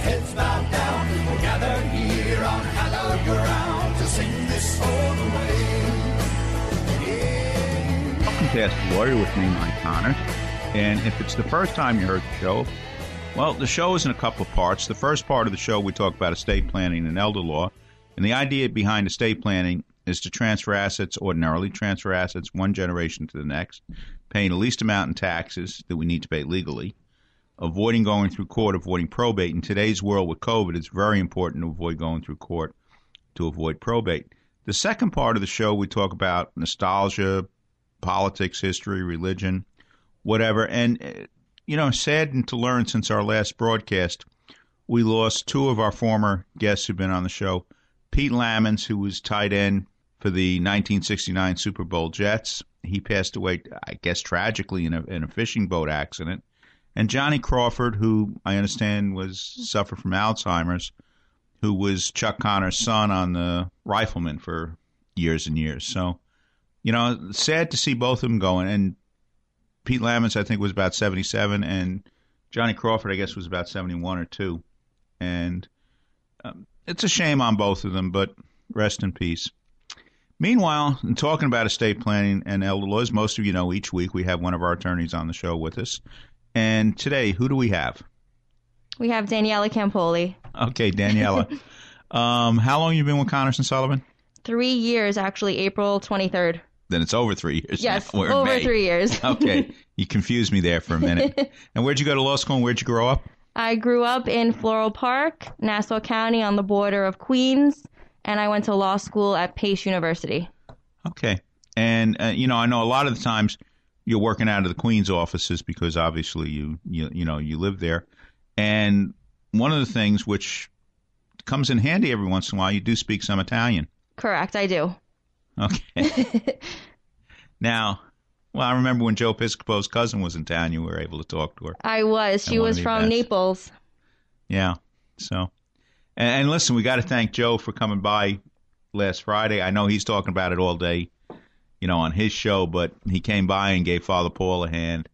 heads bowed down. We're here on hallowed ground to sing this away. Welcome to Ask the Lawyer with me, Mike Connors. And if it's the first time you heard the show, well, the show is in a couple of parts. The first part of the show, we talk about estate planning and elder law. And the idea behind estate planning is to transfer assets, ordinarily transfer assets one generation to the next, paying the least amount in taxes that we need to pay legally, avoiding going through court, avoiding probate. In today's world with COVID, it's very important to avoid going through court to avoid probate. The second part of the show, we talk about nostalgia, politics, history, religion, whatever. And, uh, you know, saddened to learn since our last broadcast, we lost two of our former guests who've been on the show. Pete Lammons, who was tight end for the 1969 Super Bowl Jets. He passed away, I guess, tragically in a, in a fishing boat accident. And Johnny Crawford, who I understand was suffered from Alzheimer's, who was Chuck Connors' son on the Rifleman for years and years. So, you know, sad to see both of them going. And Pete Lammons, I think, was about 77, and Johnny Crawford, I guess, was about 71 or 2. And um, it's a shame on both of them, but rest in peace. Meanwhile, in talking about estate planning and elder law, as most of you know, each week we have one of our attorneys on the show with us. And today, who do we have? We have Daniela Campoli. Okay, Daniela. um, how long you been with Connors and Sullivan? Three years, actually, April 23rd. Then it's over three years. Yes, now. Over May. three years. okay, you confused me there for a minute. and where'd you go to law school and where'd you grow up? I grew up in Floral Park, Nassau County, on the border of Queens, and I went to law school at Pace University. Okay. And uh, you know, I know a lot of the times you're working out of the Queens offices because obviously you you you know you live there. And one of the things which comes in handy every once in a while, you do speak some Italian. Correct, I do. Okay. now, well, I remember when Joe Piscopo's cousin was in town, you were able to talk to her. I was. She was from events. Naples. Yeah. So, and, and listen, we got to thank Joe for coming by last Friday. I know he's talking about it all day, you know, on his show, but he came by and gave Father Paul a hand.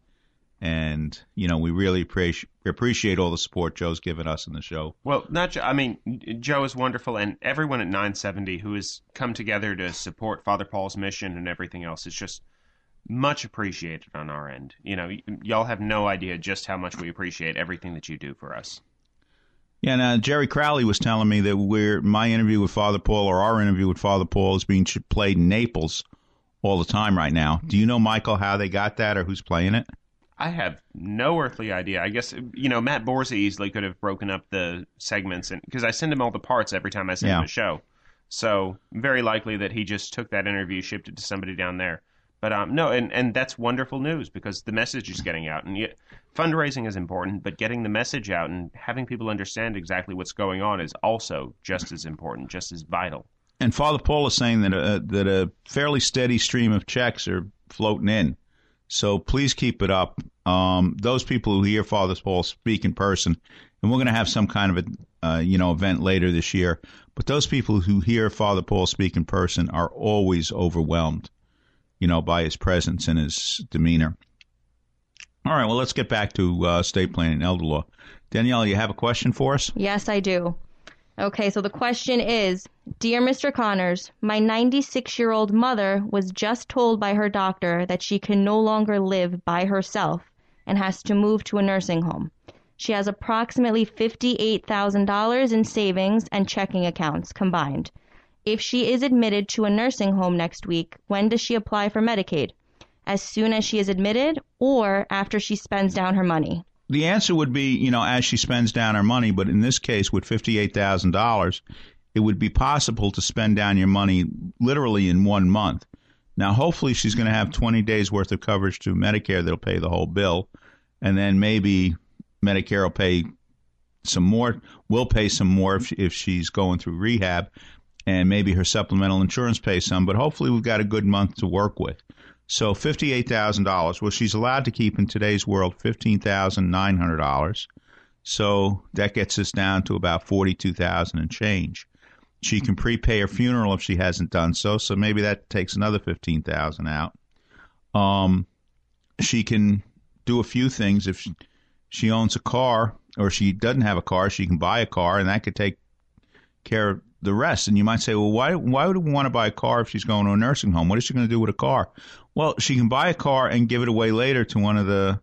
And, you know, we really appreciate appreciate all the support Joe's given us in the show. Well, not. Jo- I mean, Joe is wonderful, and everyone at 970 who has come together to support Father Paul's mission and everything else is just much appreciated on our end. You know, y- y'all have no idea just how much we appreciate everything that you do for us. Yeah, now Jerry Crowley was telling me that we're my interview with Father Paul or our interview with Father Paul is being played in Naples all the time right now. Do you know, Michael, how they got that or who's playing it? I have no earthly idea. I guess you know Matt Borza easily could have broken up the segments, and because I send him all the parts every time I send Yeah. him a show, so very likely that he just took that interview, shipped it to somebody down there. But um, no, and and that's wonderful news because the message is getting out, and yet fundraising is important, but getting the message out and having people understand exactly what's going on is also just as important, just as vital. And Father Paul is saying that a, that a fairly steady stream of checks are floating in. So please keep it up. Um, those people who hear Father Paul speak in person, and we're going to have some kind of a uh, you know event later this year. But those people who hear Father Paul speak in person are always overwhelmed, you know, by his presence and his demeanor. All right, well, let's get back to uh, state planning and elder law. Danielle, you have a question for us? Yes, I do. Okay, so the question is Dear Mr. Connors, my 96 year old mother was just told by her doctor that she can no longer live by herself and has to move to a nursing home. She has approximately $58,000 in savings and checking accounts combined. If she is admitted to a nursing home next week, when does she apply for Medicaid? As soon as she is admitted or after she spends down her money? The answer would be, you know, as she spends down her money, but in this case, with $58,000, it would be possible to spend down your money literally in one month. Now, hopefully, she's going to have 20 days worth of coverage to Medicare that'll pay the whole bill. And then maybe Medicare will pay some more, will pay some more if, if she's going through rehab. And maybe her supplemental insurance pays some. But hopefully, we've got a good month to work with. So $58,000. Well, she's allowed to keep in today's world $15,900. So that gets us down to about 42000 and change. She can prepay her funeral if she hasn't done so, so maybe that takes another 15000 out. Um, she can do a few things if she, she owns a car or she doesn't have a car, she can buy a car and that could take care of the rest. And you might say, well, why why would we want to buy a car if she's going to a nursing home? What is she going to do with a car? Well, she can buy a car and give it away later to one of the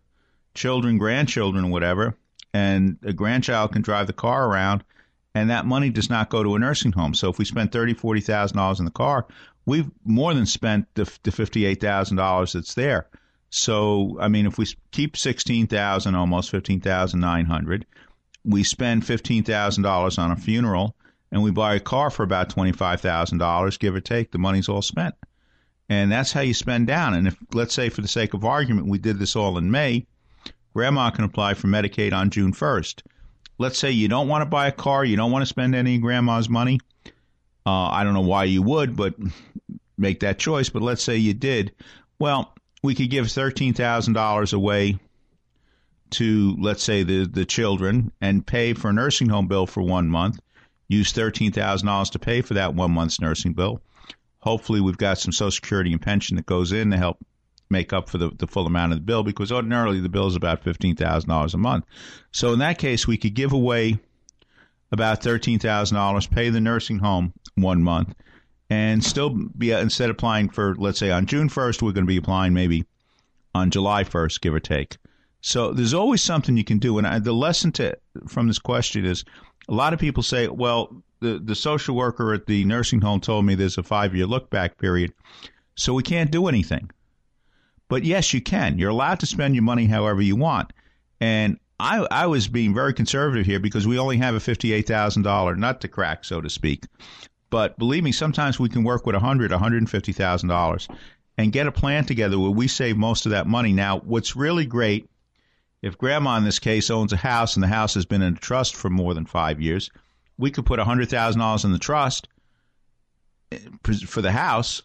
children, grandchildren, whatever, and a grandchild can drive the car around, and that money does not go to a nursing home. So if we spend thirty, forty thousand dollars in the car, we've more than spent the, the fifty-eight thousand dollars that's there. So I mean, if we keep sixteen thousand, almost fifteen thousand nine hundred, we spend fifteen thousand dollars on a funeral and we buy a car for about $25,000, give or take, the money's all spent. And that's how you spend down. And if, let's say, for the sake of argument, we did this all in May, grandma can apply for Medicaid on June 1st. Let's say you don't want to buy a car, you don't want to spend any of grandma's money. Uh, I don't know why you would, but make that choice. But let's say you did. Well, we could give $13,000 away to, let's say, the, the children and pay for a nursing home bill for one month use $13,000 to pay for that one month's nursing bill. Hopefully, we've got some Social Security and pension that goes in to help make up for the, the full amount of the bill because ordinarily the bill is about $15,000 a month. So, in that case, we could give away about $13,000, pay the nursing home one month, and still be, instead of applying for, let's say, on June 1st, we're going to be applying maybe on July 1st, give or take. So there's always something you can do. And I, the lesson to, from this question is a lot of people say, well, the, the social worker at the nursing home told me there's a five year look back period, so we can't do anything. But yes, you can. You're allowed to spend your money however you want. And I, I was being very conservative here because we only have a $58,000 nut to crack, so to speak. But believe me, sometimes we can work with a hundred, one hundred and fifty thousand dollars, and get a plan together where we save most of that money. Now, what's really great if grandma in this case owns a house and the house has been in a trust for more than five years, we could put $100,000 in the trust eh, for the house,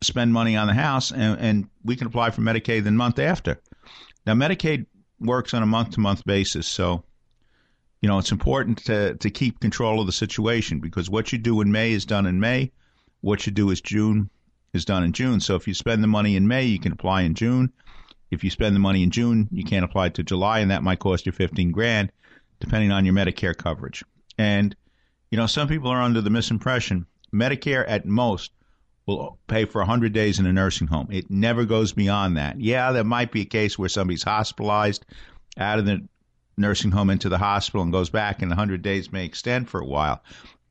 spend money on the house, and, and we can apply for Medicaid the month after. Now, Medicaid works on a month to month basis, so you know it's important to, to keep control of the situation because what you do in May is done in May, what you do is June is done in June. So if you spend the money in May, you can apply in June. If you spend the money in June, you can't apply it to July, and that might cost you 15 grand, depending on your Medicare coverage. And, you know, some people are under the misimpression Medicare at most will pay for 100 days in a nursing home. It never goes beyond that. Yeah, there might be a case where somebody's hospitalized out of the nursing home into the hospital and goes back, and 100 days may extend for a while.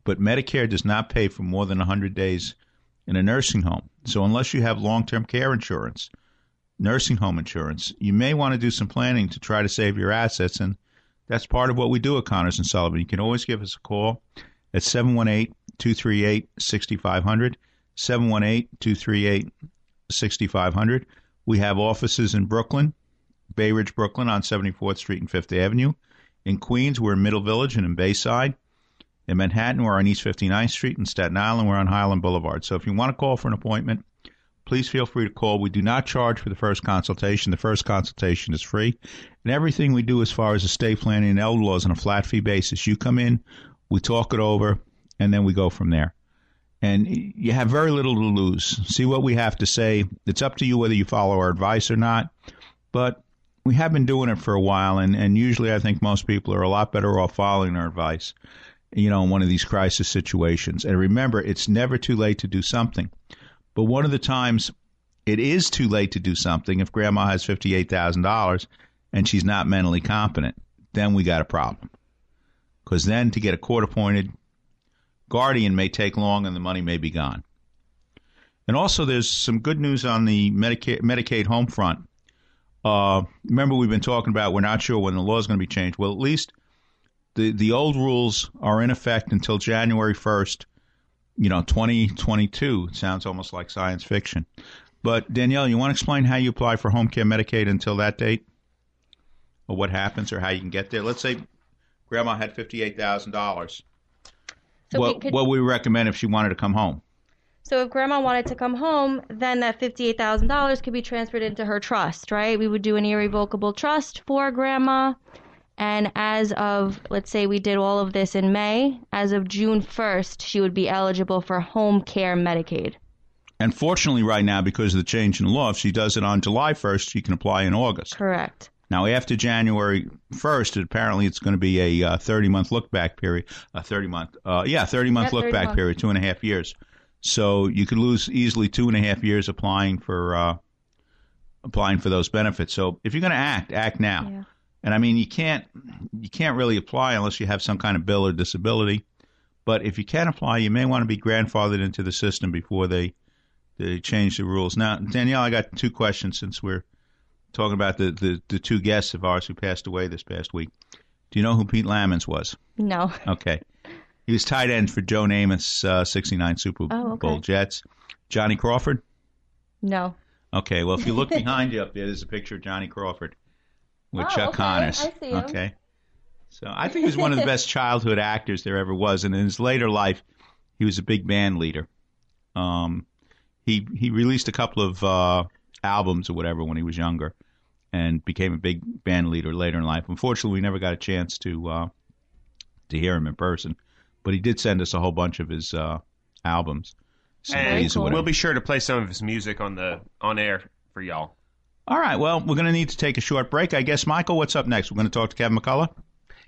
But Medicare does not pay for more than 100 days in a nursing home. So unless you have long term care insurance, nursing home insurance, you may want to do some planning to try to save your assets. And that's part of what we do at Connors and Sullivan. You can always give us a call at 718 238 6500. 718 238 6500. We have offices in Brooklyn, Bay Ridge, Brooklyn on 74th Street and 5th Avenue. In Queens, we're in Middle Village and in Bayside. In Manhattan, we're on East 59th Street. In Staten Island, we're on Highland Boulevard. So if you want to call for an appointment, please feel free to call. We do not charge for the first consultation. The first consultation is free. And everything we do as far as estate planning and elder law is on a flat fee basis. You come in, we talk it over, and then we go from there. And you have very little to lose. See what we have to say. It's up to you whether you follow our advice or not. But we have been doing it for a while, and, and usually I think most people are a lot better off following our advice. you know, in one of these crisis situations. And remember, it's never too late to do something. But one of the times it is too late to do something if grandma has $58,000 and she's not mentally competent, then we got a problem. Because then to get a court appointed guardian may take long and the money may be gone. And also, there's some good news on the Medicaid, Medicaid home front. Uh, remember, we've been talking about we're not sure when the law is going to be changed. Well, at least the the old rules are in effect until January 1st, you know, 2022. Sounds almost like science fiction. But Danielle, you want to explain how you apply for home care Medicaid until that date? Or what happens or how you can get there? Let's say grandma had $58,000. So what, could, what would we recommend if she wanted to come home? so if grandma wanted to come home, then that fifty-eight thousand dollars could be transferred into her trust, right? We would do an irrevocable trust for grandma, and as of let's say we did all of this in May, as of June first, she would be eligible for home care Medicaid. And fortunately, right now, because of the change in law, if she does it on July 1st, she can apply in August. Correct. Now, after January 1st, apparently it's going to be a 30 month look back period. A 30 month, uh, yeah, 30 month look 30 back months. period, two and a half years. So you could lose easily two and a half years applying for uh, applying for those benefits. So if you're going to act, act now. Yeah. And I mean, you can't you can't really apply unless you have some kind of bill or disability. But if you can't apply, you may want to be grandfathered into the system before they they change the rules. Now, Danielle, I got two questions since we're talking about the, the, the two guests of ours who passed away this past week. Do you know who Pete Lammons was? No. Okay. He was tight end for Joe Namath's uh, 69 Super Oh, okay. Bowl Jets. Johnny Crawford? No. Okay, well, if you look behind you up there, there's a picture of Johnny Crawford with Oh, Chuck okay. Connors. I see him. Okay. So I think he was one of the best childhood actors there ever was. And in his later life, he was a big band leader. Um, he he released a couple of uh, albums or whatever when he was younger, and became a big band leader later in life. Unfortunately, we never got a chance to uh, to hear him in person, but he did send us a whole bunch of his uh, albums, And CDs we'll be sure to play some of his music on the on air for y'all. All right. Well, we're going to need to take a short break. I guess, Michael, what's up next? We're going to talk to Kevin McCullough.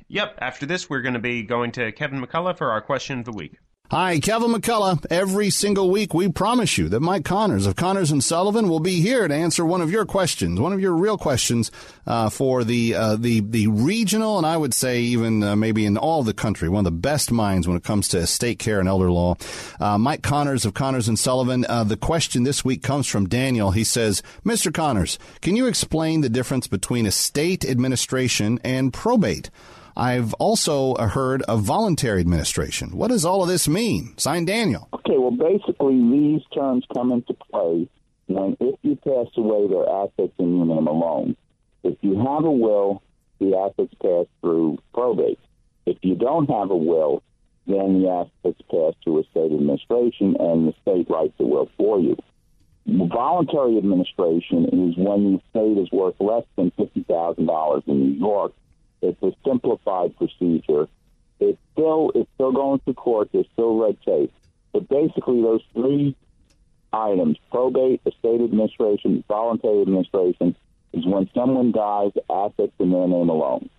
Yep. After this, we're going to be going to Kevin McCullough for our question of the week. Hi, Kevin McCullough. Every single week, we promise you that Mike Connors of Connors and Sullivan will be here to answer one of your questions, one of your real questions uh, for the uh, the the regional, and I would say even uh, maybe in all the country, one of the best minds when it comes to estate care and elder law. Uh, Mike Connors of Connors and Sullivan. Uh, the question this week comes from Daniel. He says, "Mr. Connors, can you explain the difference between estate administration and probate?" I've also uh, heard of voluntary administration. What does all of this mean? Sign Daniel. Okay, well, basically, these terms come into play when if you pass away, their assets in your name alone. If you have a will, the assets pass through probate. If you don't have a will, then the assets pass through state administration, and the state writes the will for you. Voluntary administration is when the estate is worth less than fifty thousand dollars in New York. It's a simplified procedure. It's still it's still going to court. There's still red tape, but basically those three items: probate, estate administration, voluntary administration, is when someone dies, assets in their name alone,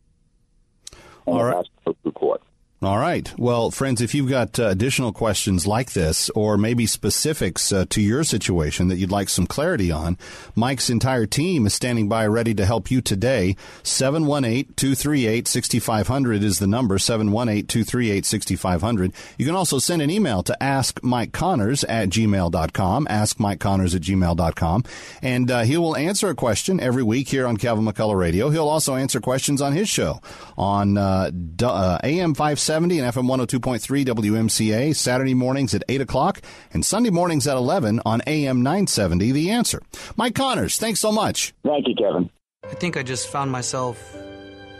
and All right. to court. All right. Well, friends, if you've got uh, additional questions like this, or maybe specifics uh, to your situation that you'd like some clarity on, Mike's entire team is standing by ready to help you today. 718 238 6500 is the number 718 238 6500. You can also send an email to askmikeconnors at gmail.com, askmikeconnors at gmail.com, and uh, he will answer a question every week here on Kevin McCullough Radio. He'll also answer questions on his show on uh, uh, AM 570 and FM 102.3 WMCA, Saturday mornings at 8 o'clock and Sunday mornings at 11 on AM 970, The Answer. Mike Connors, thanks so much. Thank you, Kevin. I think I just found myself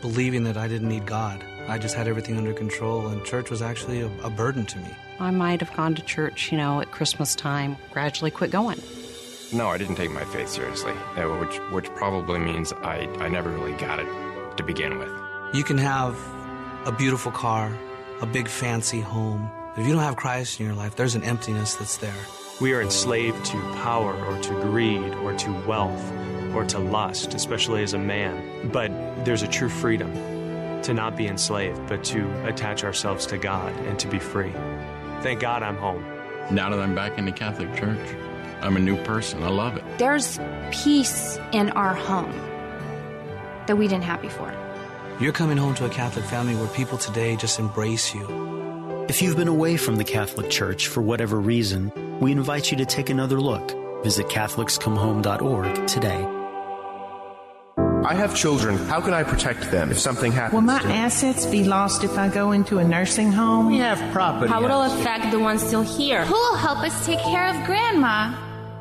believing that I didn't need God. I just had everything under control, and church was actually a, a burden to me. I might have gone to church, you know, at Christmas time, gradually quit going. No, I didn't take my faith seriously, uh, which which probably means I, I never really got it to begin with. You can have a beautiful car, a big fancy home, but if you don't have Christ in your life, there's an emptiness that's there. We are enslaved to power or to greed or to wealth or to lust, especially as a man. But there's a true freedom to to not be enslaved, but to attach ourselves to God and to be free. Thank God I'm home. Now that I'm back in the Catholic Church, I'm a new person. I love it. There's peace in our home that we didn't have before. You're coming home to a Catholic family where people today just embrace you. If you've been away from the Catholic Church for whatever reason, we invite you to take another look. Visit CatholicsComeHome.org today. I have children. How can I protect them if something happens? Will my to them? assets be lost if I go into a nursing home? We have property. How will it affect the ones still here? Who will help us take care of Grandma?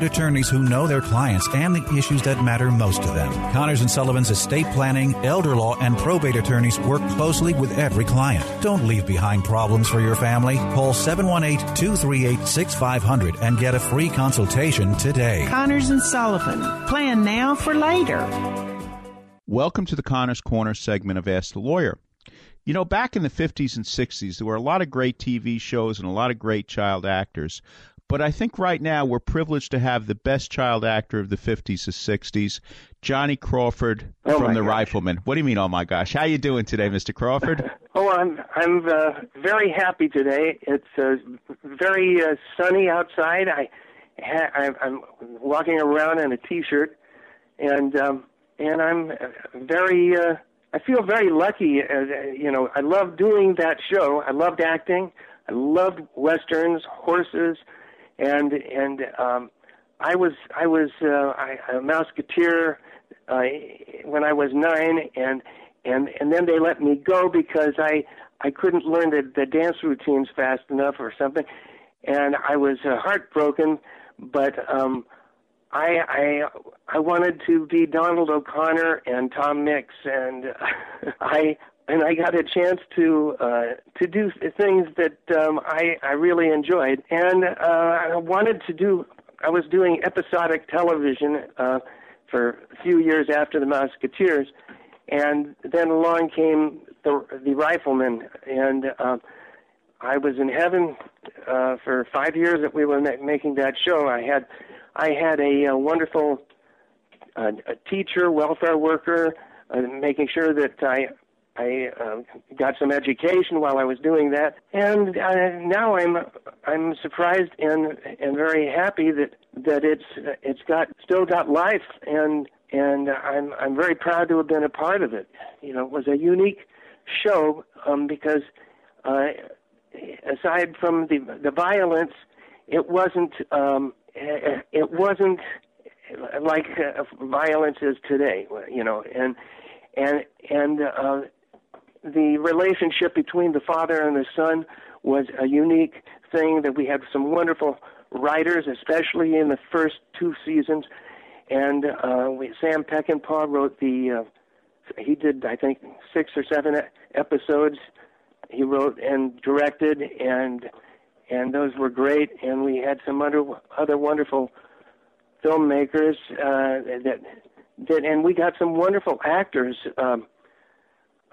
attorneys who know their clients and the issues that matter most to them. Connors and Sullivan's estate planning, elder law, and probate attorneys work closely with every client. Don't leave behind problems for your family. Call 718-238-6500 and get a free consultation today. Connors and Sullivan. Plan now for later. Welcome to the Connors Corner segment of Ask the Lawyer. You know, back in the 50s and 60s, there were a lot of great TV shows and a lot of great child actors. But I think right now we're privileged to have the best child actor of the 50s and 60s, Johnny Crawford Oh, from The gosh. Rifleman. What do you mean, oh my gosh? How you doing today, Mr. Crawford? Oh, I'm I'm uh, very happy today. It's uh, very uh, sunny outside. I, ha- I'm walking around in a t-shirt, and um, and I'm very. Uh, I feel very lucky. Uh, you know, I love doing that show. I loved acting. I loved westerns, horses, and and um, I was I was uh, I, a Mouseketeer uh, when I was nine, and and and then they let me go because I I couldn't learn the, the dance routines fast enough or something, and I was uh, heartbroken. But um, I I I wanted to be Donald O'Connor and Tom Mix, and I and I got a chance to uh, to do things that um, I I really enjoyed, and uh, I wanted to do. I was doing episodic television uh, for a few years after the Mouseketeers, and then along came the the Rifleman, and uh, I was in heaven uh, for five years that we were ma- making that show. I had I had a, uh wonderful uh, a teacher, welfare worker, uh, making sure that I I uh, got some education while I was doing that, and uh, now I'm I'm surprised and and very happy that that it's it's got still got life, and and I'm I'm very proud to have been a part of it. You know, it was a unique show um, because uh, aside from the the violence, it wasn't um, it wasn't like uh, violence is today. You know, and and and uh, the relationship between the father and the son was a unique thing that we had some wonderful writers, especially in the first two seasons. And uh, we, Sam Peckinpah wrote the. Uh, he did, I think, six or seven episodes. He wrote and directed, and and those were great. And we had some other other wonderful filmmakers uh, that that, and we got some wonderful actors. Um,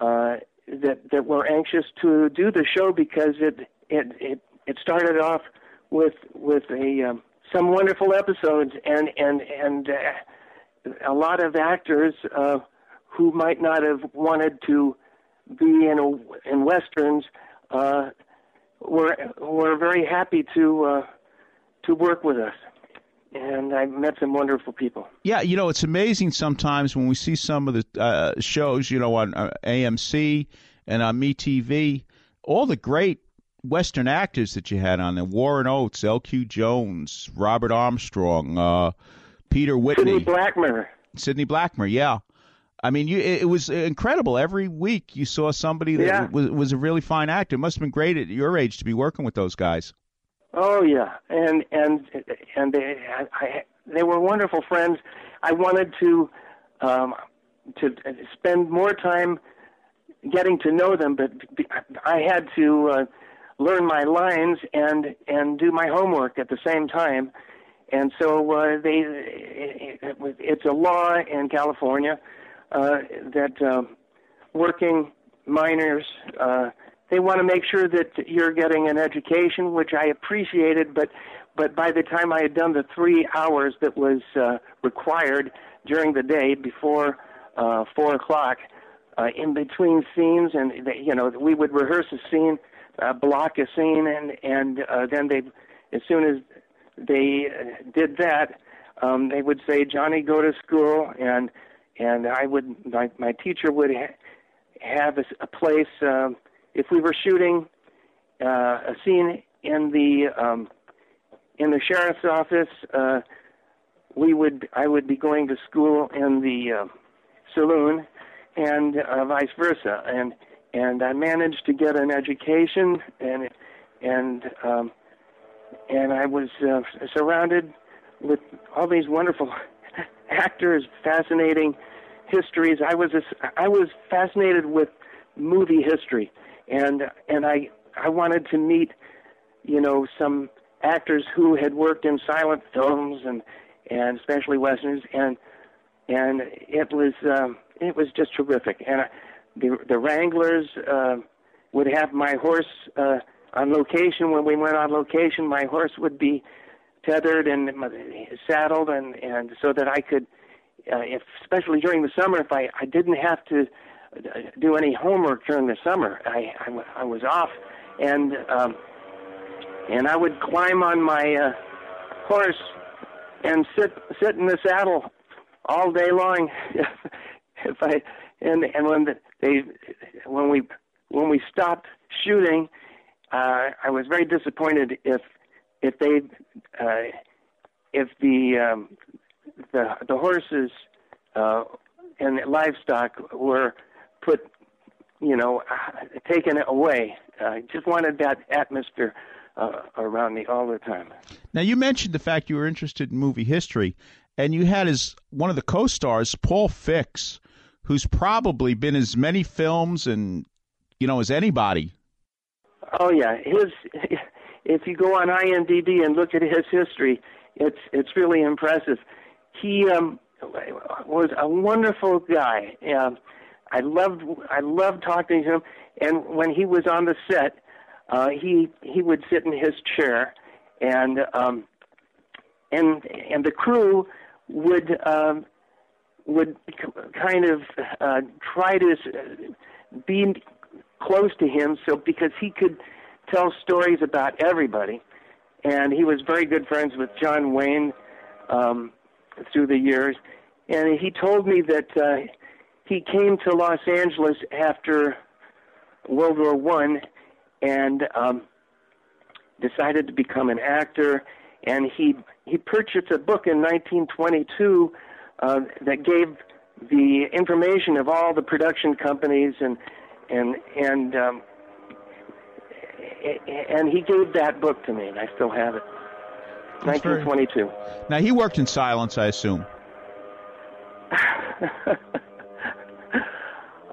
uh, that that were anxious to do the show because it it it, it started off with with a um, some wonderful episodes and and and uh, a lot of actors uh, who might not have wanted to be in a, in westerns uh, were were very happy to uh, to work with us, and I met some wonderful people. Yeah, you know, it's amazing sometimes when we see some of the uh, shows, you know, on uh, AMC and on MeTV, all the great Western actors that you had on there Warren Oates, L.Q. Jones, Robert Armstrong, uh, Peter Whitney. Sidney Blackmer. Sidney Blackmer, yeah. I mean, you, it, it was incredible. Every week you saw somebody that Yeah. was, was a really fine actor. It must have been great at your age to be working with those guys. Oh yeah, and and and they I, they were wonderful friends. I wanted to um, to spend more time getting to know them, but I had to uh, learn my lines and and do my homework at the same time. And so uh, they, it, it, it's a law in California uh, that uh, working minors uh, they want to make sure that you're getting an education, which I appreciated, but but by the time I had done the three hours that was uh, required during the day before uh, four o'clock, uh, in between scenes, and they, you know we would rehearse a scene, uh, block a scene, and and uh, then they, as soon as they uh, did that, um, they would say, "Johnny, go to school," and and I would my my teacher would ha- have a, a place. Um, if we were shooting uh, a scene in the um, in the sheriff's office, uh, we would I would be going to school in the uh, saloon, and uh, vice versa. And and I managed to get an education, and and um, and I was uh, surrounded with all these wonderful actors, fascinating histories. I was I was fascinated with movie history, and and I I wanted to meet, you know, some actors who had worked in silent films and and especially westerns, and and it was um, it was just terrific. And I, the the Wranglers uh, would have my horse uh, on location when we went on location. My horse would be tethered and saddled, and and so that I could, uh, if especially during the summer, if I I didn't have to do any homework during the summer, I I, I was off, and um, and I would climb on my uh, horse and sit sit in the saddle all day long. if I and and when the, they when we when we stopped shooting, uh, I was very disappointed if if they uh, if the um, the the horses uh, and livestock were put you know taken it away. I just wanted that atmosphere uh, around me all the time. Now you mentioned the fact you were interested in movie history, and you had as one of the co-stars Paul Fix, who's probably been as many films and you know as anybody. Oh yeah, his. If you go on IMDb and look at his history, it's it's really impressive. He um, was a wonderful guy. Um, I loved I loved talking to him, and when he was on the set, uh, he he would sit in his chair, and um, and and the crew would um, would kind of uh, try to be close to him, so because he could tell stories about everybody, and he was very good friends with John Wayne um, through the years, and he told me that uh, he came to Los Angeles after World War One and um, decided to become an actor. And he he purchased a book in 1922 uh, that gave the information of all the production companies and and and um, and he gave that book to me, and I still have it. That's very- 1922. Now he worked in silence, I assume.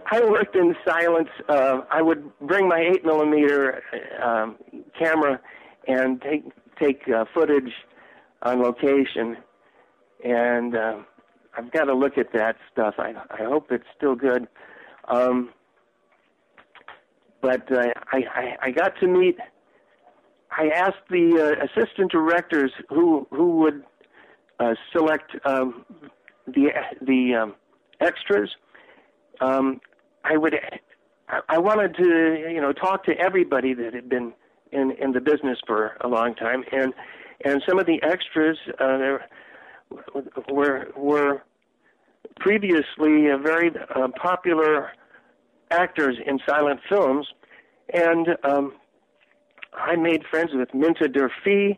I worked in silence. Uh, I would bring my eight millimeter um, camera and take take uh, footage on location, and uh, I've got to look at that stuff. I I hope it's still good. Um, but uh, I, I I got to meet. I asked the uh, assistant directors who who would uh, select um, the the um, extras. Um, I would I- wanted to you know talk to everybody that had been in in the business for a long time, and and some of the extras uh, were were previously very uh, popular actors in silent films, and um, I made friends with Minta Durfee,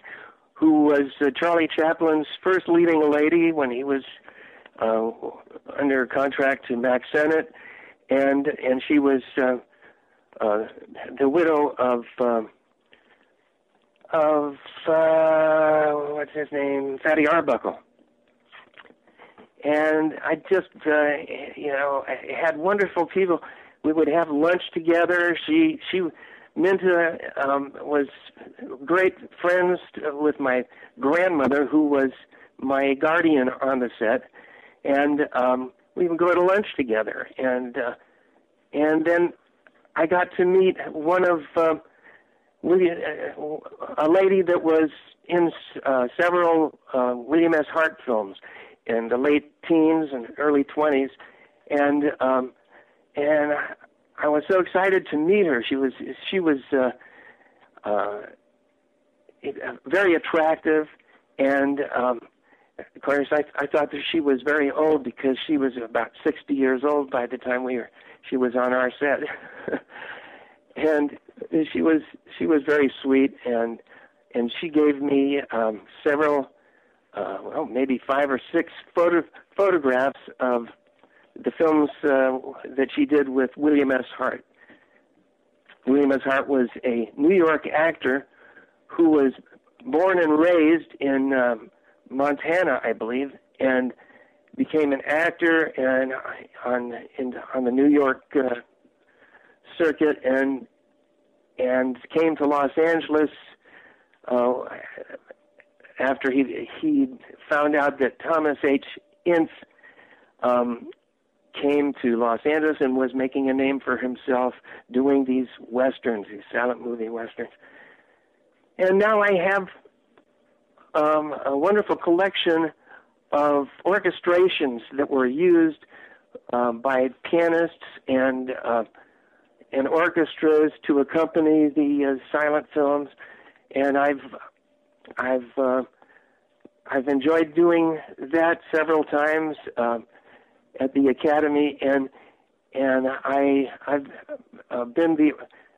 who was uh, Charlie Chaplin's first leading lady when he was uh, under contract to Mack Sennett, and and she was uh, uh, the widow of um of uh, what's his name, Fatty Arbuckle. And I just, uh, you know, I had wonderful people. we would have lunch together. She she Minta um, was great friends with my grandmother, who was my guardian on the set, and um, we would go to lunch together. And uh, and then I got to meet one of William, uh, a lady that was in uh, several uh, William S. Hart films in the late teens and early twenties, and um, and I was so excited to meet her. She was she was uh, uh, very attractive, and um, of course I, I thought that she was very old because she was about sixty years old by the time we were she was on our set, and she was she was very sweet and and she gave me um, several uh, well maybe five or six photo photographs of the films uh, that she did with William S. Hart. William S. Hart was a New York actor who was born and raised in um, Montana, I believe, and became an actor and on in, on the New York uh, circuit and and came to Los Angeles uh, after he he found out that Thomas H. Ince um, came to Los Angeles and was making a name for himself doing these westerns, these silent movie westerns. And now I have um, a wonderful collection of orchestrations that were used uh, by pianists and uh, and orchestras to accompany the uh, silent films, and I've I've uh, I've enjoyed doing that several times. Uh, at the academy, and and I I've uh, been the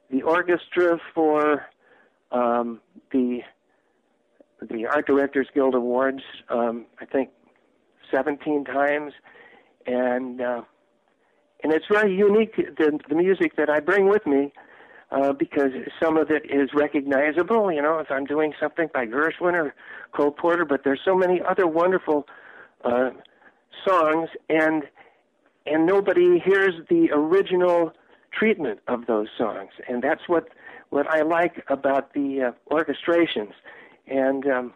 the orchestra for um, the the Art Directors Guild Awards. Um, I think 17 times, and uh, and it's very unique the the music that I bring with me. Uh, because some of it is recognizable, you know, if I'm doing something by Gershwin or Cole Porter, but there's so many other wonderful uh, songs, and and nobody hears the original treatment of those songs, and that's what what I like about the uh, orchestrations. And um,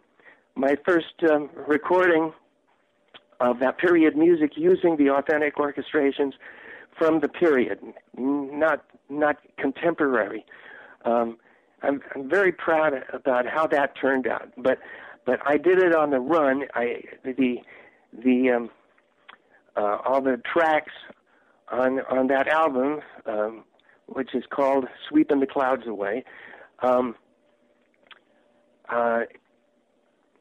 my first um, recording of that period music using the authentic orchestrations from the period, not not contemporary. Um, I'm, I'm very proud about how that turned out, but but I did it on the run. I the the um, uh, all the tracks on on that album, um, which is called "Sweeping the Clouds Away." Um, uh,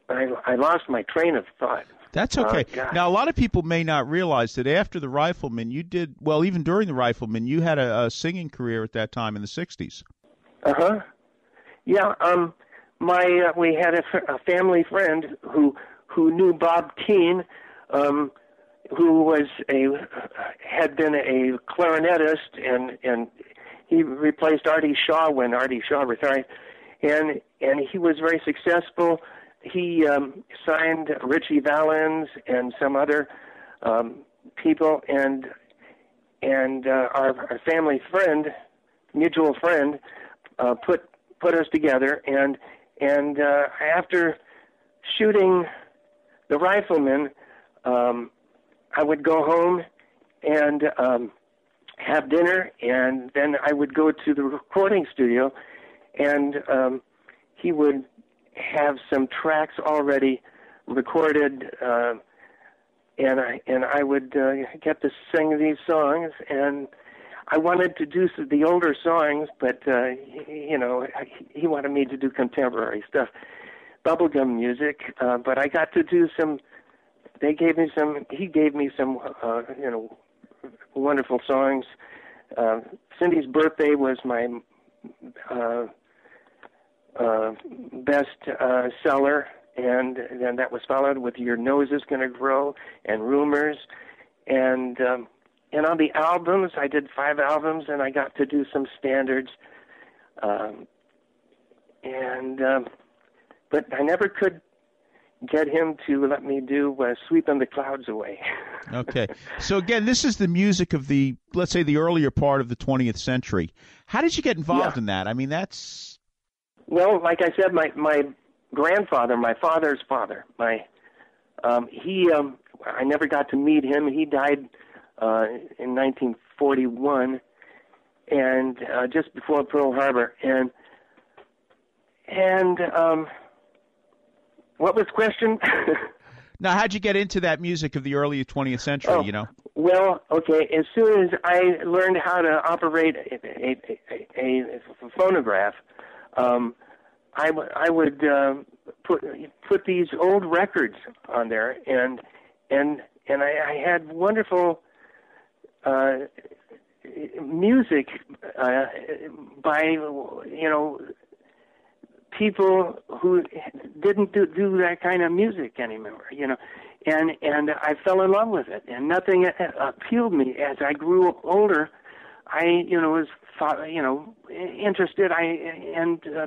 I, I lost my train of thought. That's Uh, okay. Now, a lot of people may not realize that after the Rifleman, you did well. Even during the Rifleman, you had a, a singing career at that time in the '60s. Uh huh. Yeah. Um. My uh, we had a, a family friend who who knew Bob Keane, um, who was a had been a clarinetist and and he replaced Artie Shaw when Artie Shaw retired, and and he was very successful. He um, signed Ritchie Valens and some other um, people, and and uh, our, our family friend, mutual friend, uh, put put us together, and and uh, after shooting the Rifleman, um, I would go home and um, have dinner, and then I would go to the recording studio, and um, he would have some tracks already recorded, uh, and I and I would uh, get to sing these songs, and I wanted to do the older songs, but uh, you know he- he wanted me to do contemporary stuff, bubblegum music, uh, but I got to do some. They gave me some. He gave me some. Uh, you know, wonderful songs. Uh, Cindy's birthday was my uh, uh, best uh, seller, and then that was followed with "Your Nose Is Gonna Grow" and "Rumors," and um, and on the albums, I did five albums, and I got to do some standards, um, and um, but I never could get him to let me do uh, "Sweeping the Clouds Away." Okay. So again, this is the music of the let's say the earlier part of the 20th century. How did you get involved Yeah. in that? I mean, that's Well, like I said, my my grandfather, my father's father, my um, he um, I never got to meet him. He died uh, in 1941, and uh, just before Pearl Harbor, and and um, what was the question? now how'd you get into that music of the early 20th century? Oh. You know. Well, okay. As soon as I learned how to operate a, a, a, a phonograph, um, I, w- I would uh, put put these old records on there, and and and I, I had wonderful uh, music uh, by you know people who didn't do, do that kind of music anymore, you know, and and I fell in love with it, and nothing appealed me as I grew older. I you know was fo- you know interested. I and uh,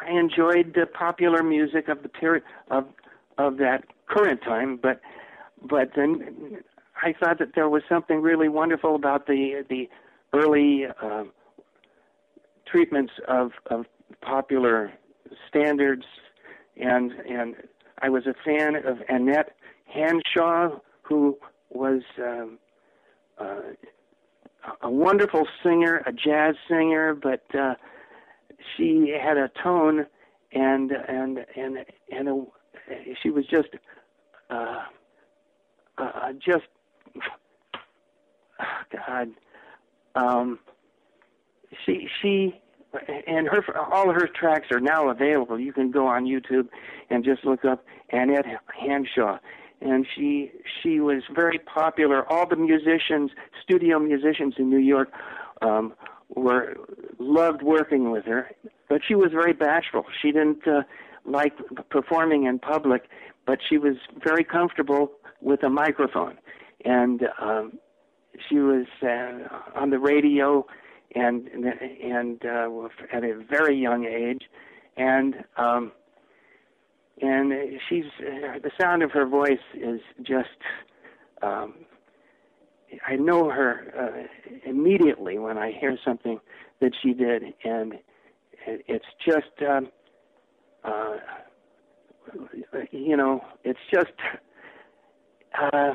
I enjoyed the popular music of the period of of that current time, but but then I thought that there was something really wonderful about the the early uh, treatments of of popular standards, and and I was a fan of Annette Hanshaw, who was um, uh, a wonderful singer, a jazz singer, but uh, she had a tone, and and and and a, she was just uh, uh, just God. Um, she she and her all her tracks are now available. You can go on YouTube and just look up Annette Hanshaw, and she she was very popular. All the musicians, studio musicians in New York, um, were loved working with her, but she was very bashful. She didn't uh, like performing in public, but she was very comfortable with a microphone, and um, she was uh, on the radio and and uh, at a very young age, and um, and she's uh, the sound of her voice is just. Um, I know her uh, immediately when I hear something that she did, and it's just, um, uh, you know, it's just. Uh,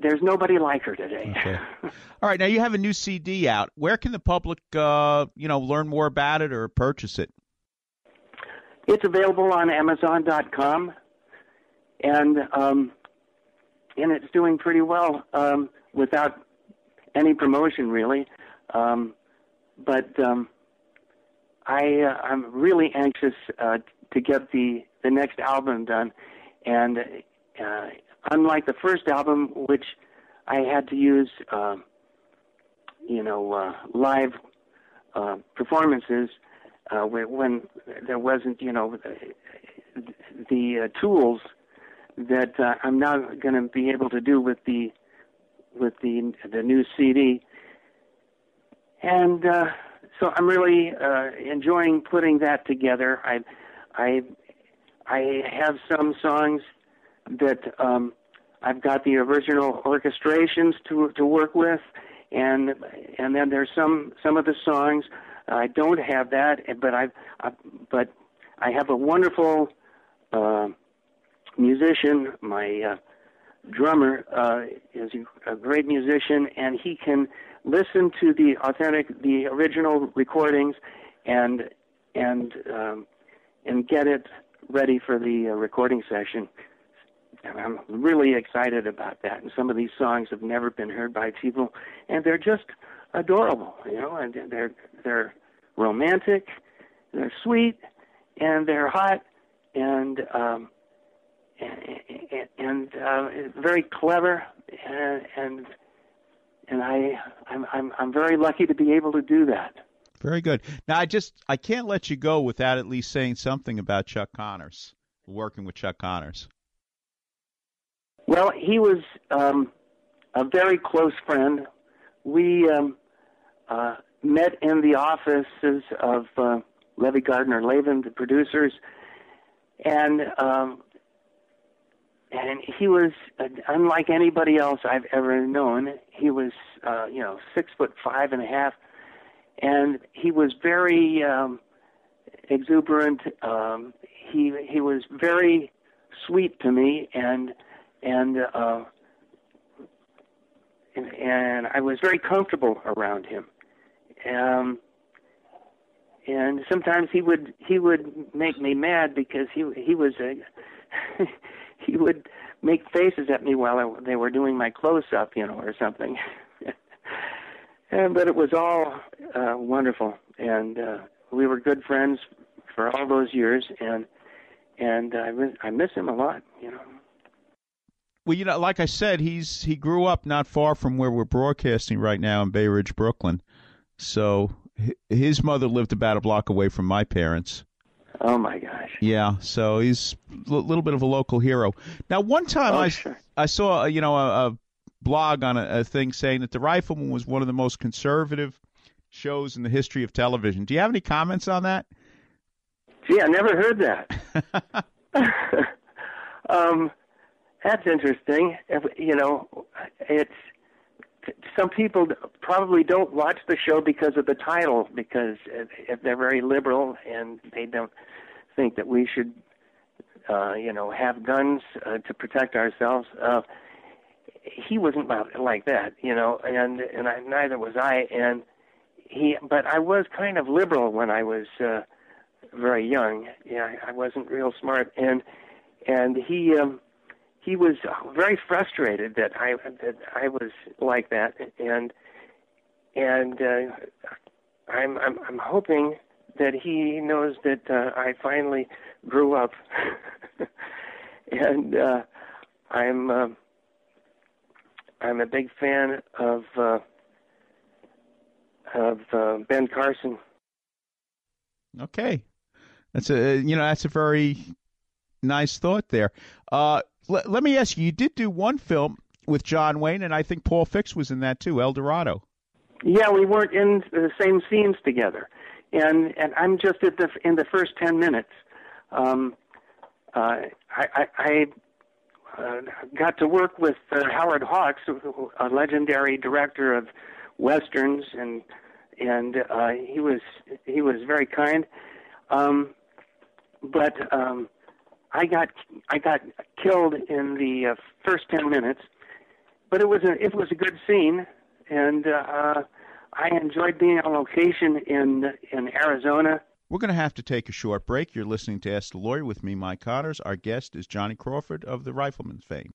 there's nobody like her today. Okay. All right. Now you have a new CD out. Where can the public, uh, you know, learn more about it or purchase it? It's available on Amazon.com, and um, and it's doing pretty well um, without any promotion, really. Um, but um, I uh, I'm really anxious uh, to get the the next album done, and uh, unlike the first album, which I had to use, uh, you know, uh, live uh, performances uh, when, there wasn't, you know, the, the uh, tools that uh, I'm now going to be able to do with the with the the new CD, and uh, so I'm really uh, enjoying putting that together. I I I have some songs that um, I've got the original orchestrations to to work with, and and then there's some some of the songs I don't have that, but I've, I but I have a wonderful uh, musician. My uh, drummer uh, is a great musician, and he can listen to the authentic, the original recordings, and and um, and get it ready for the uh, recording session. And I'm really excited about that. And some of these songs have never been heard by people, and they're just adorable, you know. And they're they're romantic, they're sweet, and they're hot, and um, and, and uh, very clever, and and and I I'm I'm I'm very lucky to be able to do that. Very good. Now I just I can't let you go without at least saying something about Chuck Connors, working with Chuck Connors. Well, he was um, a very close friend. We um, uh, met in the offices of uh, Levy Gardner Laven, the producers, and um, and he was uh, unlike anybody else I've ever known. He was, uh, you know, six foot five and a half, and he was very um, exuberant. Um, he he was very sweet to me, and and uh, and, and I was very comfortable around him. Um, and sometimes he would he would make me mad because he he was a he would make faces at me while I, they were doing my close up, you know, or something. and, but it was all uh, wonderful, and uh, we were good friends for all those years, and and I I miss him a lot, you know. Well, you know, like I said, he's he grew up not far from where we're broadcasting right now in Bay Ridge, Brooklyn. So his mother lived about a block away from my parents. Oh my gosh! Yeah, so he's a little bit of a local hero. Now, one time Oh, I sure. I saw you know a, a blog on a, a thing saying that The Rifleman was one of the most conservative shows in the history of television. Do you have any comments on that? Gee, I never heard that. um, that's interesting. You know, it's some people probably don't watch the show because of the title, because if they're very liberal and they don't think that we should, uh, you know, have guns uh, to protect ourselves. Uh, he wasn't like that, you know, and and I, neither was I. And he, but I was kind of liberal when I was. Uh, very young. Yeah, I wasn't real smart, and and he um, he was very frustrated that I that I was like that, and and uh, I'm I'm I'm hoping that he knows that uh, I finally grew up, and uh, I'm uh, I'm a big fan of uh, of uh, Ben Carson. Okay, that's a you know that's a very nice thought there. Uh, let, let me ask you: you did do one film with John Wayne, and I think Paul Fix was in that too, El Dorado. Yeah, we weren't in the same scenes together, and and I'm just at the in the first ten minutes. Um, uh, I I, I uh, got to work with uh, Howard Hawks, a legendary director of westerns, and and uh, he was he was very kind. Um, but um, I got I got killed in the uh, first ten minutes, but it was a it was a good scene, and uh, I enjoyed being on location in in Arizona. We're going to have to take a short break. You're listening to Ask the Lawyer with me, Mike Connors. Our guest is Johnny Crawford of the Rifleman's fame.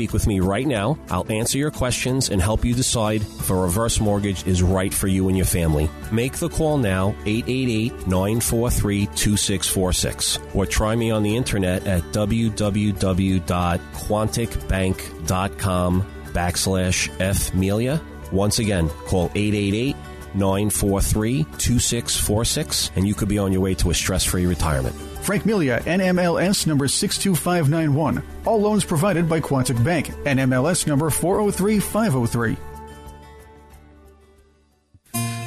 with me right now. I'll answer your questions and help you decide if a reverse mortgage is right for you and your family. Make the call now, 888 943 2646, or try me on the internet at www.quanticbank.com backslash fmelia. Once again, call 888 943 2646, and you could be on your way to a stress free retirement. Frank Melia, NMLS number 62591. All loans provided by Quantic Bank, NMLS number 403503.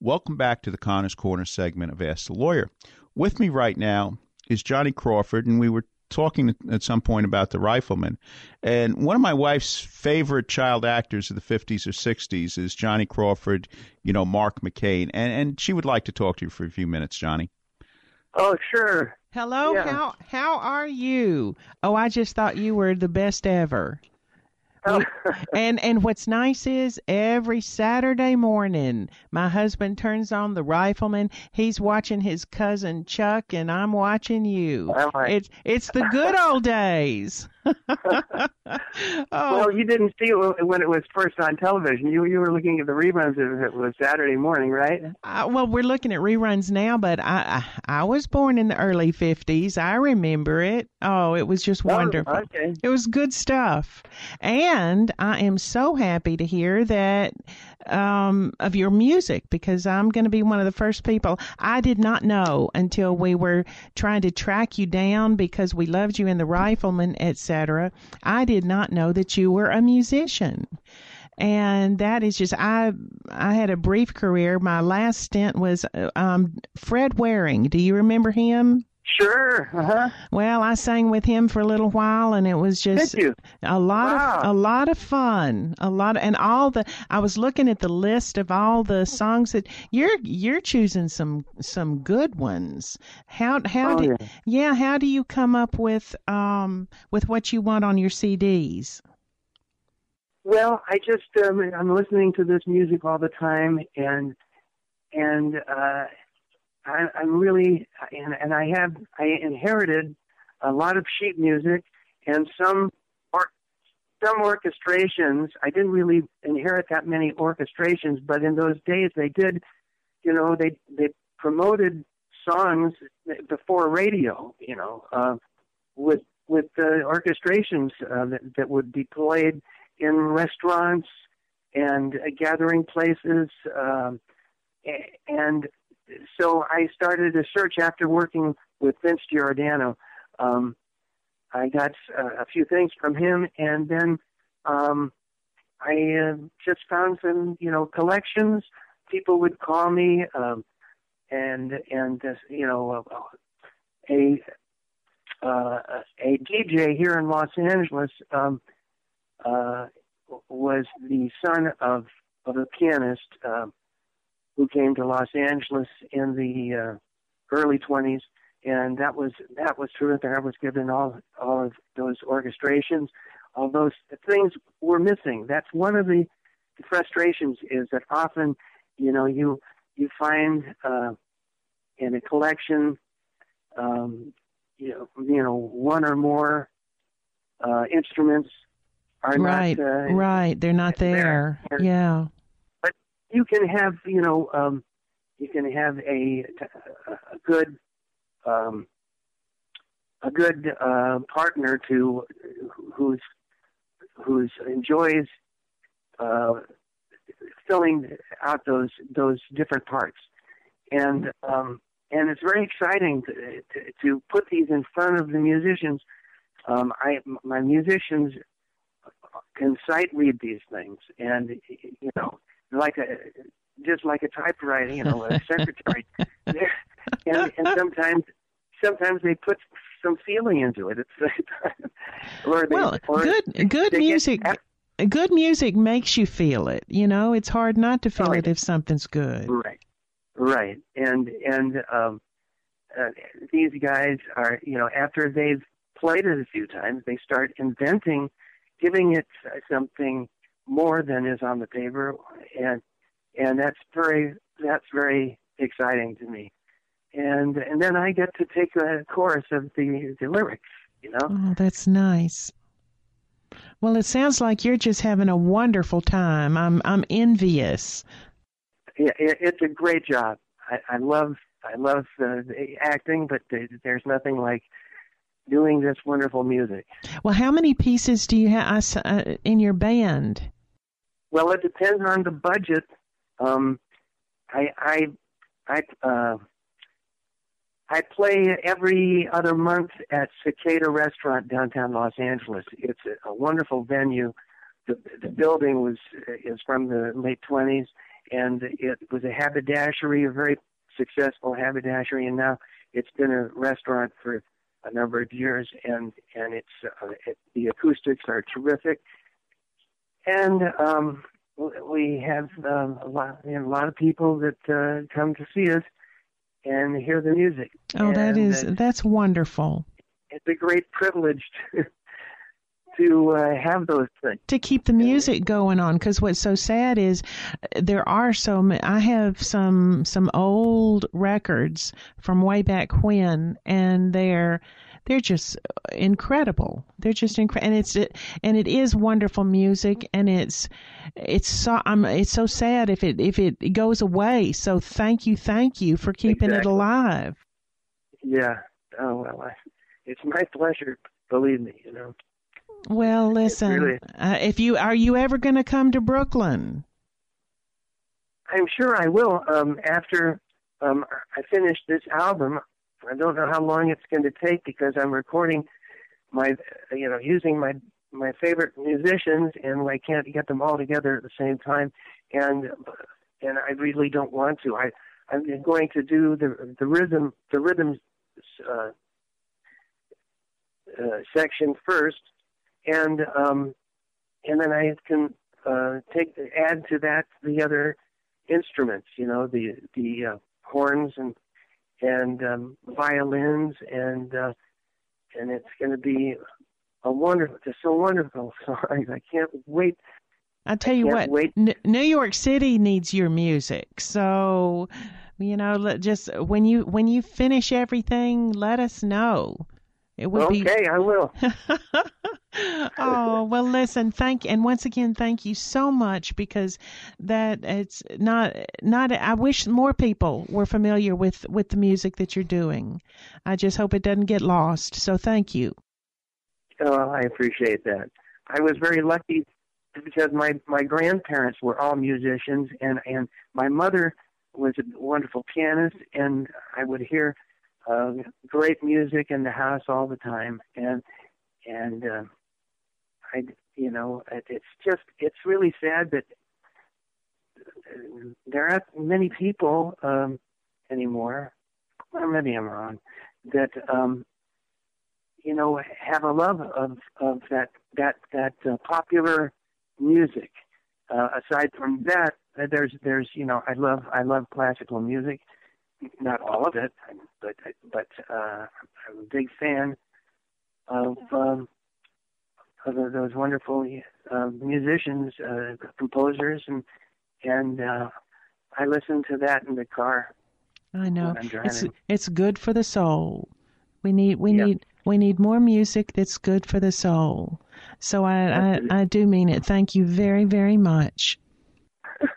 Welcome back to the Connors Corner segment of Ask the Lawyer. With me right now is Johnny Crawford, and we were talking at some point about the Rifleman. And one of my wife's favorite child actors of the 50s or 60s is Johnny Crawford, you know, Mark McCain. And, and she would like to talk to you for a few minutes, Johnny. Oh, sure. Hello, Yeah. how how are you? Oh, I just thought you were the best ever. Oh. And and what's nice is every Saturday morning, my husband turns on the Rifleman. He's watching his cousin Chuck, and I'm watching you. It's it's the good old days. Well, you didn't see it when it was first on television. You you were looking at the reruns of it was Saturday morning, right? Uh, well, we're looking at reruns now, but I, I I was born in the early '50s. I remember it. Oh, it was just Oh, wonderful. okay. It was good stuff, and I am so happy to hear that um, of your music because I'm going to be one of the first people. I did not know until we were trying to track you down because we loved you in the Rifleman, etc. I did not know that you were a musician and that is just I I had a brief career. My last stint was uh, um Fred Waring. Do you remember him? Sure. Uh-huh. Well, I sang with him for a little while, and it was just a lot Wow. of a lot of fun. A lot of, and all the I was looking at the list of all the songs that you're you're choosing some some good ones. How how Oh, do yeah. yeah how do you come up with um with what you want on your CDs? Well, I just um, I'm listening to this music all the time, and and uh, I, I'm really and, and I have I inherited a lot of sheet music and some or, some orchestrations. I didn't really inherit that many orchestrations, but in those days they did. You know, they they promoted songs before radio. You know, uh, with with the orchestrations uh, that, that would be played in restaurants and uh, gathering places. Um, and so I started a search after working with Vince Giordano. Um, I got uh, a few things from him, and then um, I uh, just found some, you know, collections. People would call me, um, and and uh, you know, uh, a uh, a DJ here in Los Angeles um, uh, was the son of of a pianist um, who came to Los Angeles in the uh, early 20s, and that was that was terrific. I was given all all of those orchestrations, all those things were missing. That's one of the frustrations is that often, you know, you you find uh, in a collection, um, you know, you know, one or more uh, instruments are right, not uh, right. They're not there. Yeah. You can have you know um, you can have a a good um, a good uh, partner to who's who's enjoys uh, filling out those those different parts and um, and it's very exciting to, to to put these in front of the musicians. Um, I my musicians can sight read these things, and you know, like a just like a typewriter, you know, a secretary. And, and sometimes, sometimes they put some feeling into it. It's or they, Well, or good good they get music. Good music makes you feel it. You know, it's hard not to feel it if something's good. Right, right, and and um, uh, these guys are, you know, after they've played it a few times, they start inventing, giving it something more than is on the paper, and and that's very that's very exciting to me, and and then I get to take a chorus of the the lyrics, you know. Oh, that's nice. Well, it sounds like you're just having a wonderful time. I'm I'm envious. it, it, it's a great job. I, I love I love uh, the acting, but there- there's nothing like doing this wonderful music. Well, how many pieces do you have uh, in your band? Well, it depends on the budget. Um, I I I uh, I play every other month at Cicada Restaurant downtown Los Angeles. It's a, wonderful venue. The the building was is from the late twenties, and it was a haberdashery, a very successful haberdashery, and now it's been a restaurant for a number of years, and and it's uh, it, the acoustics are terrific, and um, we have um, a lot you know, a lot of people that uh, come to see us and hear the music. Oh, that And, is uh, that's wonderful. it's a great privilege to to uh, have those things. to keep the music going on because what's so sad is uh, there are so many i have some some old records from way back when and they're they're just incredible they're just incredible and it's and it is wonderful music and it's it's so i'm it's so sad if it if it goes away so thank you thank you for keeping it alive Yeah. Oh well, I, it's my pleasure. Believe me, you know. well listen really- uh, if you are you ever going to come to brooklyn I'm sure I will. Um, after um, I finish this album, I don't know how long it's going to take because I'm recording my, you know, using my my favorite musicians, and I can't get them all together at the same time, and and I really don't want to. I I'm going to do the the rhythm the rhythm uh, uh, section first, and um, and then I can uh, take add to that the other instruments, you know, the the uh, horns and and um, violins, and uh, and it's going to be a wonderful, just so wonderful song. I can't wait. I tell you can't what, wait. N- New York City needs your music. So, you know, let, just when you when you finish everything, let us know. It would be Okay, I will. oh well listen thank and once again thank you so much because that it's not not i wish more people were familiar with with the music that you're doing i just hope it doesn't get lost so thank you Oh, I appreciate that. I was very lucky because my my grandparents were all musicians, and and my mother was a wonderful pianist, and I would hear uh, great music in the house all the time, and and uh, I you know it, it's just it's really sad that uh, there aren't many people um, anymore. Or maybe I'm wrong. That um, you know, have a love of of that that that uh, popular music. Uh, aside from that, uh, there's there's you know, I love I love classical music, not all of it, but but uh, I'm a big fan of um, of those wonderful uh, musicians, uh, composers, and and uh, I listen to that in the car. i know. It's it's good for the soul. We need we Yep. need we need more music that's good for the soul. So i i, I do mean it. Thank you very very much.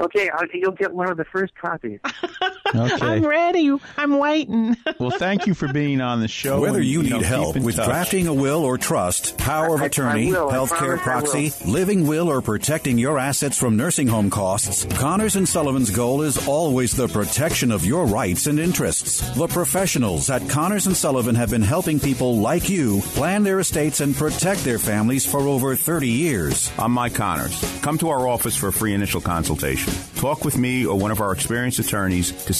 Okay, I'll, you'll get one of the first copies. Okay. i'm ready i'm waiting Well, thank you for being on the show. Whether and, you know, need help with touch. drafting a will or trust, power of I- I attorney, will. I healthcare proxy, living will, or protecting your assets from nursing home costs, Connors and Sullivan's goal is always the protection of your rights and interests. The professionals at Connors and Sullivan have been helping people like you plan their estates and protect their families for over 30 years. I'm Mike Connors. Come to our office for a free initial consultation. Talk with me or one of our experienced attorneys to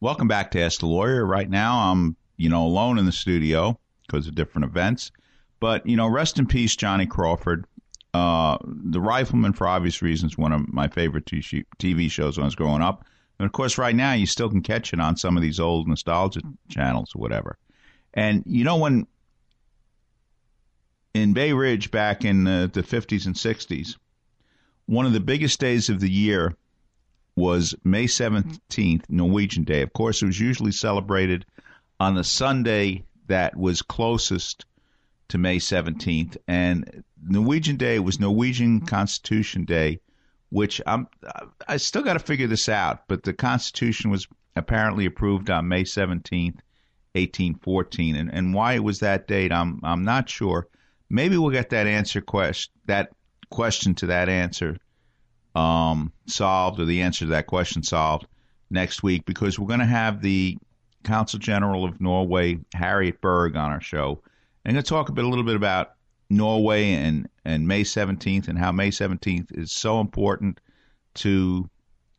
Welcome back to Ask the Lawyer. Right now, I'm you know alone in the studio because of different events, But you know, rest in peace, Johnny Crawford. Uh, the Rifleman, for obvious reasons, one of my favorite TV shows when I was growing up. And of course, right now you still can catch it on some of these old nostalgia channels or whatever. And you know when in Bay Ridge back in the, the 50s and 60s, one of the biggest days of the year was May 17th, Norwegian Day. Of course, it was usually celebrated on the Sunday that was closest to May 17th. And Norwegian Day was Norwegian Constitution Day, which I'm I still got to figure this out, but the Constitution was apparently approved on May 17th, 1814, and and why it was that date, I'm I'm not sure. Maybe we'll get that answer question that question to that answer um, solved, or the answer to that question solved next week, because we're going to have the Consul General of Norway, Harriet Berg, on our show. And going to talk a bit, a little bit about Norway and, and May 17th and how May 17th is so important to,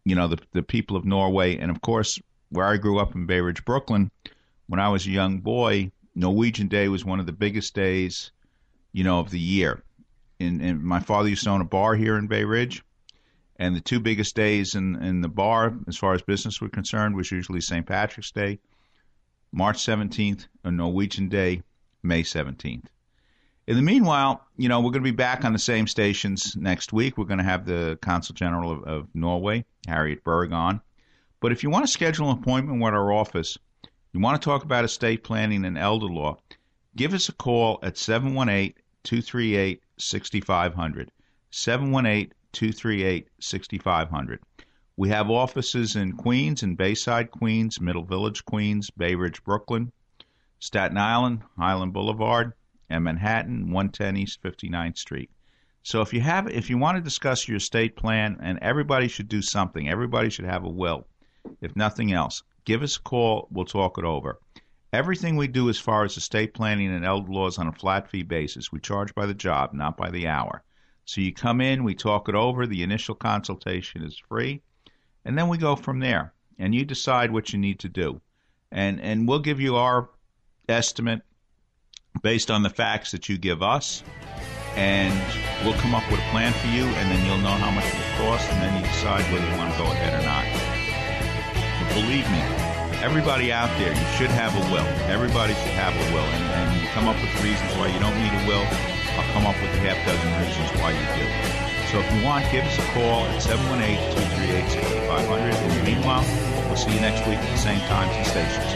you know, the, the people of Norway. And of course, where I grew up in Bay Ridge, Brooklyn, when I was a young boy, Norwegian Day was one of the biggest days, you know, of the year. And, and my father used to own a bar here in Bay Ridge. And the two biggest days in, in the bar, as far as business was concerned, was usually St. Patrick's Day, March 17th, and Norwegian Day, May 17th. In the meanwhile, you know, we're going to be back on the same stations next week. We're going to have the Consul General of, of Norway, Harriet Berg, on. But if you want to schedule an appointment with our office, you want to talk about estate planning and elder law, give us a call at 718 238 6500. 718 238 6500. We have offices in Queens and Bayside, Queens, Middle Village, Queens, Bay Ridge, Brooklyn, Staten Island, Highland Boulevard, and Manhattan, 110 East 59th Street. So if you have, if you want to discuss your estate plan, and everybody should do something, everybody should have a will. If nothing else, give us a call. We'll talk it over. Everything we do as far as estate planning and elder laws on a flat fee basis. We charge by the job, not by the hour. So you come in, we talk it over. The initial consultation is free, and then we go from there. And you decide what you need to do, and and we'll give you our estimate based on the facts that you give us, and we'll come up with a plan for you, and then you'll know how much it will cost, and then you decide whether you want to go ahead or not. But believe me, everybody out there, you should have a will. Everybody should have a will, and, and you come up with reasons why you don't need a will. I'll come up with a half dozen reasons why you do. So if you want, give us a call at 718-238-6500. In the meanwhile, we'll see you next week at the same times and stations.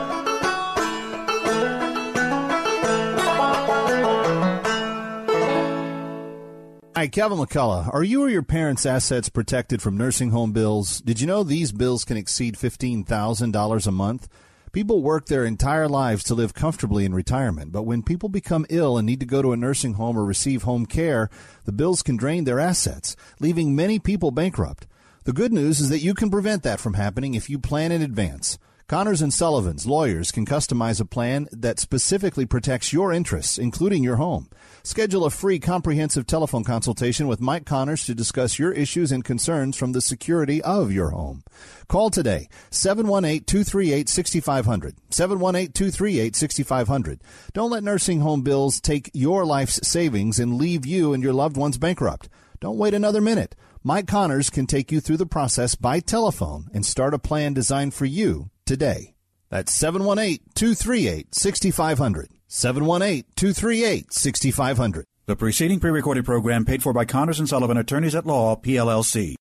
Hi, Kevin McCullough. Are you or your parents' assets protected from nursing home bills? Did you know these bills can exceed $15,000 a month? People work their entire lives to live comfortably in retirement, but when people become ill and need to go to a nursing home or receive home care, the bills can drain their assets, leaving many people bankrupt. The good news is that you can prevent that from happening if you plan in advance. Connors and Sullivan's lawyers can customize a plan that specifically protects your interests, including your home. Schedule a free comprehensive telephone consultation with Mike Connors to discuss your issues and concerns from the security of your home. Call today 718-238-6500. 718-238-6500. Don't let nursing home bills take your life's savings and leave you and your loved ones bankrupt. Don't wait another minute. Mike Connors can take you through the process by telephone and start a plan designed for you today. That's 718 238 6500. 718 238 6500. The preceding pre recorded program paid for by Connors and Sullivan Attorneys at Law, PLLC.